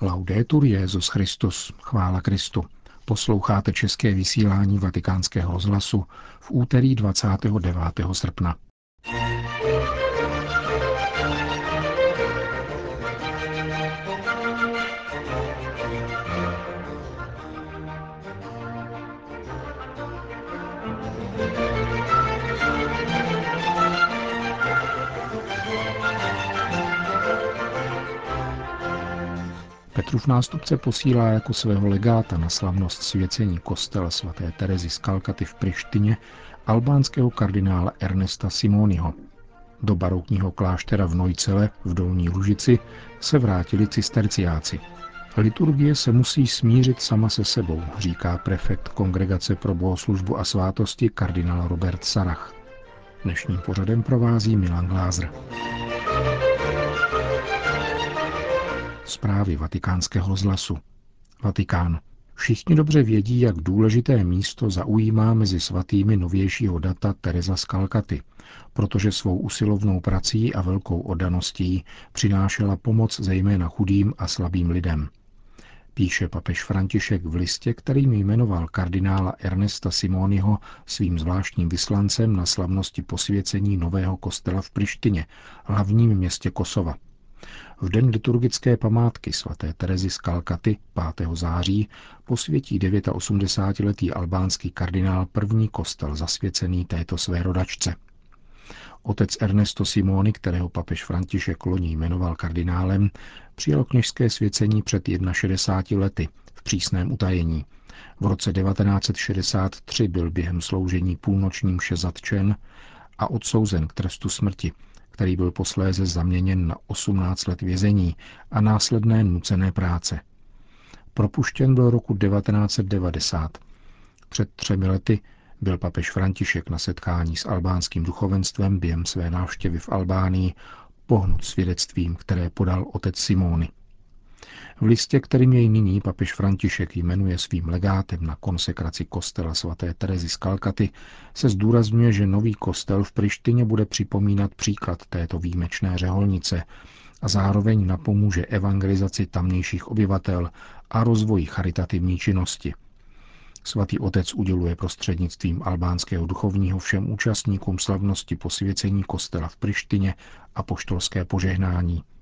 Laudetur Jezus Christus, chvála Kristu. Posloucháte české vysílání Vatikánského rozhlasu v úterý 29. srpna. Petrův nástupce posílá jako svého legáta na slavnost svěcení kostela svaté Terezy z Kalkaty v Prištině albánského kardinála Ernesta Simoniho. Do barokního kláštera v Nojcele v Dolní Lužici se vrátili cisterciáci. Liturgie se musí smířit sama se sebou, říká prefekt Kongregace pro bohoslužbu a svátosti kardinál Robert Sarach. Dnešním pořadem provází Milan Glázer. Zprávy vatikánského zlasu. Vatikán. Všichni dobře vědí, jak důležité místo zaujímá mezi svatými novějšího data Teresa z Kalkaty, protože svou usilovnou prací a velkou oddaností přinášela pomoc zejména chudým a slabým lidem. Píše papež František v listě, kterým jmenoval kardinála Ernesta Simoniho svým zvláštním vyslancem na slavnosti posvěcení nového kostela v Prištině, hlavním městě Kosova – v den liturgické památky svaté Terezy z Kalkaty 5. září posvětí 89-letý albánský kardinál první kostel zasvěcený této své rodačce. Otec Ernesto Simoni, kterého papež František loni jmenoval kardinálem, přijal kněžské svěcení před 61 lety v přísném utajení. V roce 1963 byl během sloužení půlnočním zatčen a odsouzen k trestu smrti který byl posléze zaměněn na 18 let vězení a následné nucené práce. Propuštěn byl roku 1990. Před třemi lety byl papež František na setkání s albánským duchovenstvem během své návštěvy v Albánii pohnut svědectvím, které podal otec Simony. V listě, kterým jej nyní papež František jmenuje svým legátem na konsekraci kostela svaté Terezy z Kalkaty, se zdůrazňuje, že nový kostel v Prištině bude připomínat příklad této výjimečné řeholnice a zároveň napomůže evangelizaci tamnějších obyvatel a rozvoji charitativní činnosti. Svatý otec uděluje prostřednictvím albánského duchovního všem účastníkům slavnosti posvěcení kostela v Prištině a poštolské požehnání –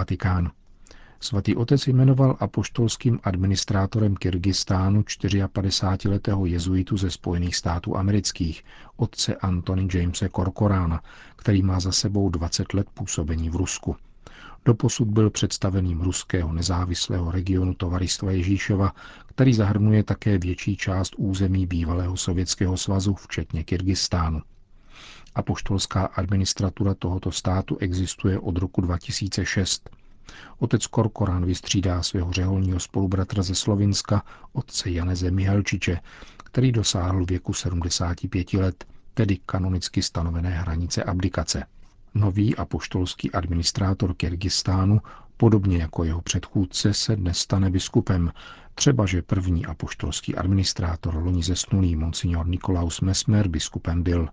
Vatikán. Svatý otec jmenoval apoštolským administrátorem Kyrgyzstánu 54-letého jezuitu ze Spojených států amerických, otce Antony Jamese Korkorána, který má za sebou 20 let působení v Rusku. Doposud byl představeným ruského nezávislého regionu Tovaristva Ježíšova, který zahrnuje také větší část území bývalého Sovětského svazu, včetně Kyrgyzstánu. Apoštolská administratura tohoto státu existuje od roku 2006. Otec Korkorán vystřídá svého řeholního spolubratra ze Slovinska, otce Janeze Mihelčiče, který dosáhl věku 75 let, tedy kanonicky stanovené hranice abdikace. Nový apoštolský administrátor Kyrgyzstánu, podobně jako jeho předchůdce, se dnes stane biskupem, třeba že první apoštolský administrátor loni zesnulý monsignor Nikolaus Mesmer biskupem byl.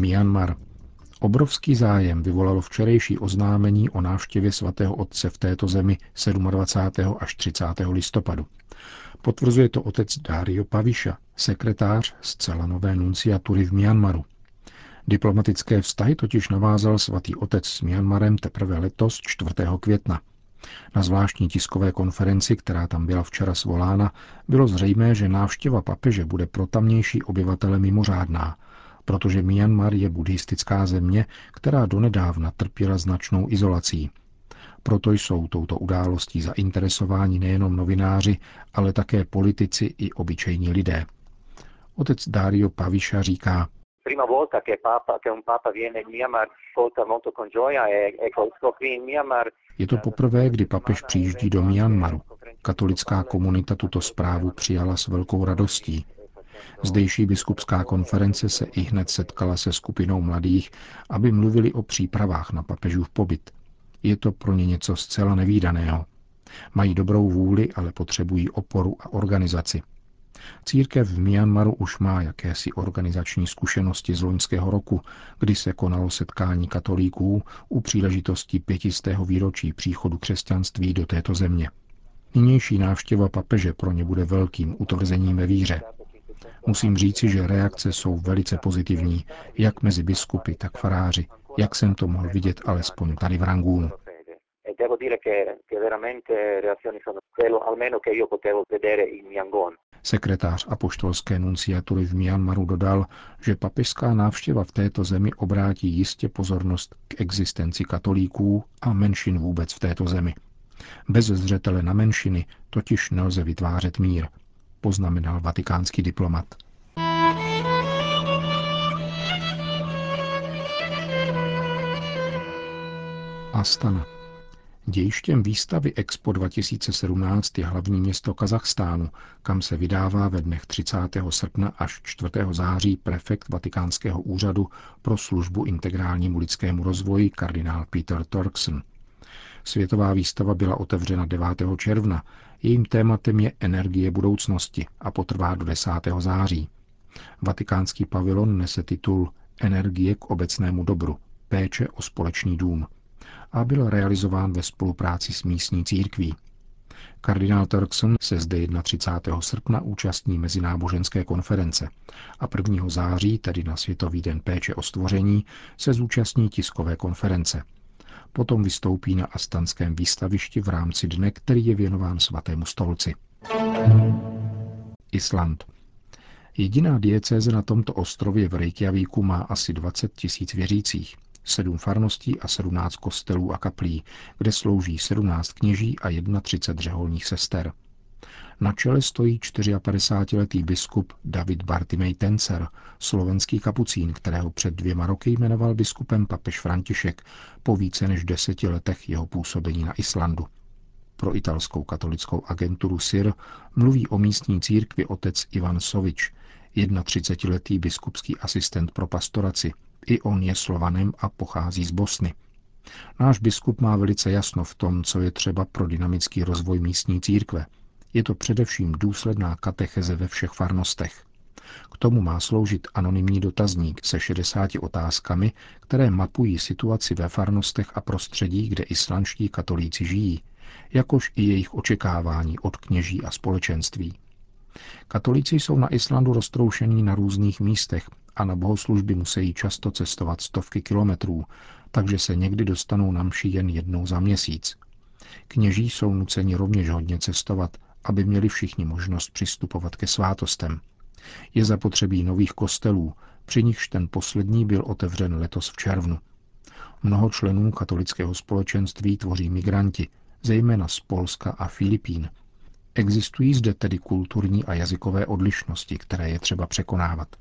Myanmar. Obrovský zájem vyvolalo včerejší oznámení o návštěvě svatého otce v této zemi 27. až 30. listopadu. Potvrzuje to otec Dario Paviša, sekretář zcela nové nunciatury v Myanmaru. Diplomatické vztahy totiž navázal svatý otec s Myanmarem teprve letos 4. května. Na zvláštní tiskové konferenci, která tam byla včera svolána, bylo zřejmé, že návštěva papeže bude pro tamnější obyvatele mimořádná – protože Myanmar je buddhistická země, která donedávna trpěla značnou izolací. Proto jsou touto událostí zainteresováni nejenom novináři, ale také politici i obyčejní lidé. Otec Dario Paviša říká, je to poprvé, kdy papež přijíždí do Myanmaru. Katolická komunita tuto zprávu přijala s velkou radostí, Zdejší biskupská konference se i hned setkala se skupinou mladých, aby mluvili o přípravách na papežův pobyt. Je to pro ně něco zcela nevýdaného. Mají dobrou vůli, ale potřebují oporu a organizaci. Církev v Myanmaru už má jakési organizační zkušenosti z loňského roku, kdy se konalo setkání katolíků u příležitosti pětistého výročí příchodu křesťanství do této země. Nynější návštěva papeže pro ně bude velkým utvrzením ve víře. Musím říci, že reakce jsou velice pozitivní, jak mezi biskupy, tak faráři, jak jsem to mohl vidět alespoň tady v Rangúnu. Sekretář apoštolské nunciatury v Myanmaru dodal, že papežská návštěva v této zemi obrátí jistě pozornost k existenci katolíků a menšin vůbec v této zemi. Bez zřetele na menšiny totiž nelze vytvářet mír, poznamenal vatikánský diplomat. Astana. Dějištěm výstavy Expo 2017 je hlavní město Kazachstánu, kam se vydává ve dnech 30. srpna až 4. září prefekt Vatikánského úřadu pro službu integrálnímu lidskému rozvoji kardinál Peter Torkson. Světová výstava byla otevřena 9. června. Jejím tématem je energie budoucnosti a potrvá do 10. září. Vatikánský pavilon nese titul Energie k obecnému dobru, péče o společný dům a byl realizován ve spolupráci s místní církví. Kardinál Turkson se zde 31. srpna účastní mezináboženské konference a 1. září, tedy na Světový den péče o stvoření, se zúčastní tiskové konference – Potom vystoupí na Astanském výstavišti v rámci dne, který je věnován svatému stolci. Island. Jediná diecéze na tomto ostrově v Reykjavíku má asi 20 tisíc věřících, sedm farností a 17 kostelů a kaplí, kde slouží 17 kněží a 31 řeholních sester. Na čele stojí 54-letý biskup David Bartimej Tencer, slovenský kapucín, kterého před dvěma roky jmenoval biskupem papež František po více než deseti letech jeho působení na Islandu. Pro italskou katolickou agenturu SIR mluví o místní církvi otec Ivan Sovič, 31-letý biskupský asistent pro pastoraci. I on je slovanem a pochází z Bosny. Náš biskup má velice jasno v tom, co je třeba pro dynamický rozvoj místní církve – je to především důsledná katecheze ve všech farnostech. K tomu má sloužit anonymní dotazník se 60 otázkami, které mapují situaci ve farnostech a prostředí, kde islandští katolíci žijí, jakož i jejich očekávání od kněží a společenství. Katolíci jsou na Islandu roztroušení na různých místech a na bohoslužby musí často cestovat stovky kilometrů, takže se někdy dostanou na mši jen jednou za měsíc. Kněží jsou nuceni rovněž hodně cestovat aby měli všichni možnost přistupovat ke svátostem. Je zapotřebí nových kostelů, při nichž ten poslední byl otevřen letos v červnu. Mnoho členů katolického společenství tvoří migranti, zejména z Polska a Filipín. Existují zde tedy kulturní a jazykové odlišnosti, které je třeba překonávat.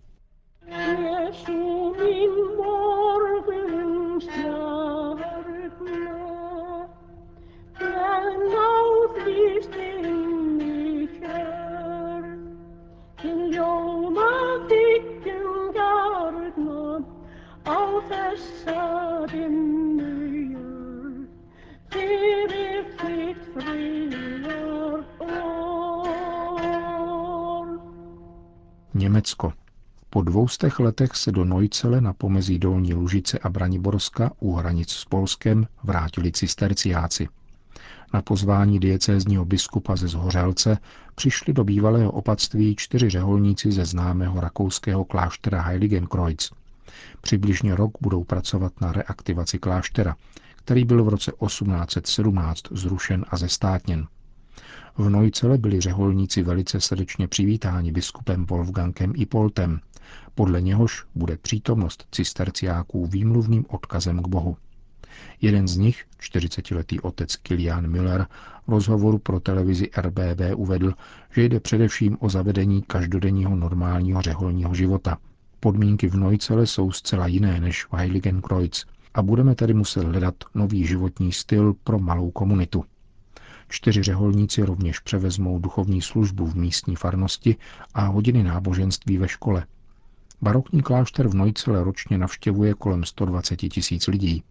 Německo. Po dvoustech letech se do Nojcele na pomezí Dolní Lužice a Braniborska u hranic s Polskem vrátili cisterciáci. Na pozvání diecézního biskupa ze Zhořelce přišli do bývalého opatství čtyři řeholníci ze známého rakouského kláštera Heiligenkreuz. Přibližně rok budou pracovat na reaktivaci kláštera, který byl v roce 1817 zrušen a zestátněn. V Nojcele byli řeholníci velice srdečně přivítáni biskupem Wolfgangem i Poltem, podle něhož bude přítomnost cisterciáků výmluvným odkazem k Bohu. Jeden z nich, 40-letý otec Kilian Miller, v rozhovoru pro televizi RBB uvedl, že jde především o zavedení každodenního normálního řeholního života. Podmínky v Nojcele jsou zcela jiné než v Heiligenkreuz a budeme tedy muset hledat nový životní styl pro malou komunitu. Čtyři řeholníci rovněž převezmou duchovní službu v místní farnosti a hodiny náboženství ve škole. Barokní klášter v Nojcele ročně navštěvuje kolem 120 tisíc lidí.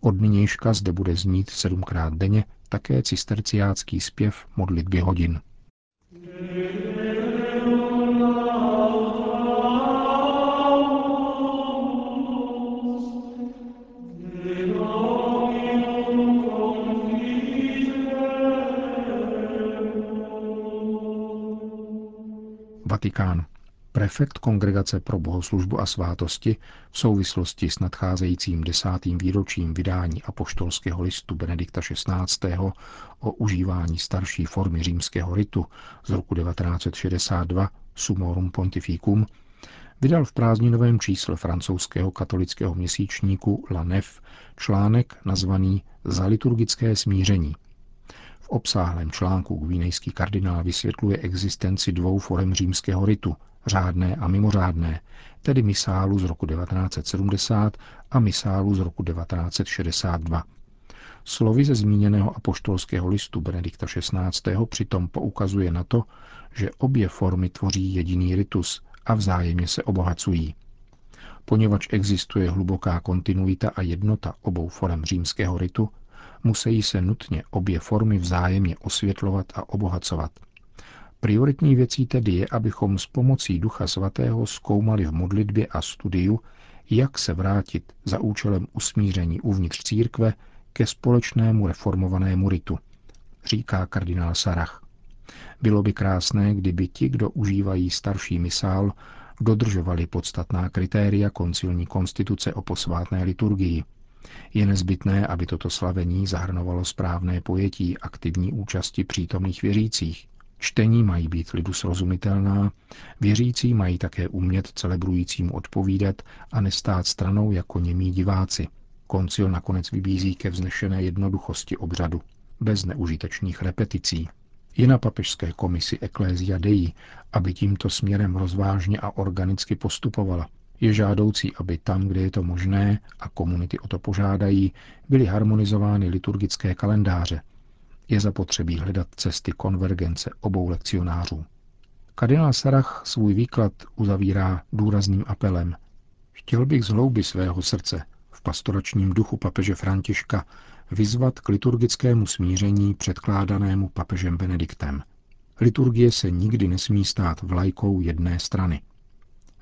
Od nynějška zde bude znít sedmkrát denně také cisterciácký zpěv modlitby hodin. Vatikán. Prefekt Kongregace pro bohoslužbu a svátosti v souvislosti s nadcházejícím desátým výročím vydání apoštolského listu Benedikta XVI. o užívání starší formy římského ritu z roku 1962 Sumorum Pontificum vydal v prázdninovém čísle francouzského katolického měsíčníku La Nef článek nazvaný Za liturgické smíření – v obsáhlém článku gvínejský kardinál vysvětluje existenci dvou forem římského ritu, řádné a mimořádné, tedy misálu z roku 1970 a misálu z roku 1962. Slovy ze zmíněného apoštolského listu Benedikta XVI. přitom poukazuje na to, že obě formy tvoří jediný ritus a vzájemně se obohacují. Poněvadž existuje hluboká kontinuita a jednota obou forem římského ritu, musí se nutně obě formy vzájemně osvětlovat a obohacovat. Prioritní věcí tedy je, abychom s pomocí Ducha Svatého zkoumali v modlitbě a studiu, jak se vrátit za účelem usmíření uvnitř církve ke společnému reformovanému ritu, říká kardinál Sarach. Bylo by krásné, kdyby ti, kdo užívají starší misál, dodržovali podstatná kritéria koncilní konstituce o posvátné liturgii, je nezbytné, aby toto slavení zahrnovalo správné pojetí aktivní účasti přítomných věřících. Čtení mají být lidu srozumitelná, věřící mají také umět celebrujícímu odpovídat a nestát stranou jako němí diváci. Koncil nakonec vybízí ke vznešené jednoduchosti obřadu, bez neužitečných repeticí. Je na papežské komisi Ecclesia Dei, aby tímto směrem rozvážně a organicky postupovala, je žádoucí, aby tam, kde je to možné a komunity o to požádají, byly harmonizovány liturgické kalendáře. Je zapotřebí hledat cesty konvergence obou lekcionářů. Kardinál Sarach svůj výklad uzavírá důrazným apelem. Chtěl bych z hlouby svého srdce v pastoračním duchu papeže Františka vyzvat k liturgickému smíření předkládanému papežem Benediktem. Liturgie se nikdy nesmí stát vlajkou jedné strany –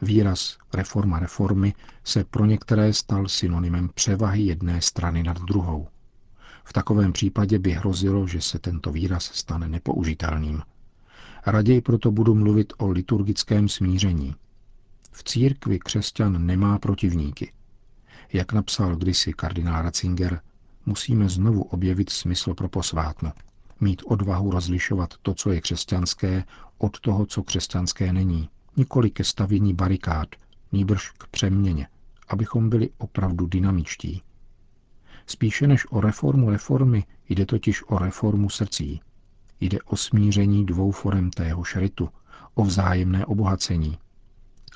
Výraz reforma reformy se pro některé stal synonymem převahy jedné strany nad druhou. V takovém případě by hrozilo, že se tento výraz stane nepoužitelným. Raději proto budu mluvit o liturgickém smíření. V církvi křesťan nemá protivníky. Jak napsal kdysi kardinál Ratzinger, musíme znovu objevit smysl pro posvátno. Mít odvahu rozlišovat to, co je křesťanské, od toho, co křesťanské není nikoli ke stavění barikád, nýbrž k přeměně, abychom byli opravdu dynamičtí. Spíše než o reformu reformy jde totiž o reformu srdcí. Jde o smíření dvou forem tého šritu, o vzájemné obohacení.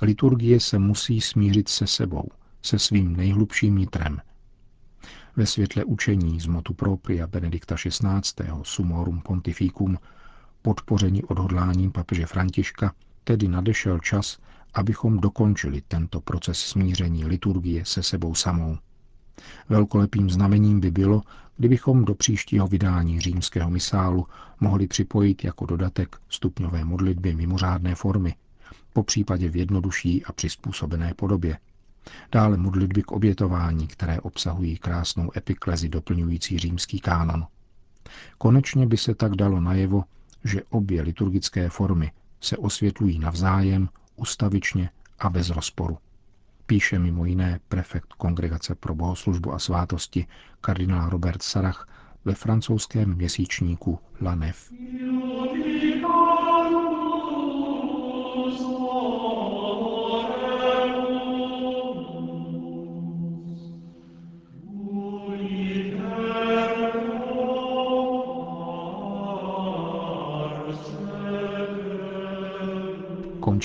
Liturgie se musí smířit se sebou, se svým nejhlubším nitrem. Ve světle učení z motu propria Benedikta XVI. Sumorum Pontificum, podpoření odhodláním papeže Františka, Tedy nadešel čas, abychom dokončili tento proces smíření liturgie se sebou samou. Velkolepým znamením by bylo, kdybychom do příštího vydání římského misálu mohli připojit jako dodatek stupňové modlitby mimořádné formy, po případě v jednodušší a přizpůsobené podobě. Dále modlitby k obětování, které obsahují krásnou epiklezi doplňující římský kánon. Konečně by se tak dalo najevo, že obě liturgické formy se osvětlují navzájem, ustavičně a bez rozporu. Píše mimo jiné prefekt Kongregace pro bohoslužbu a svátosti kardinál Robert Sarach ve francouzském měsíčníku La Nef.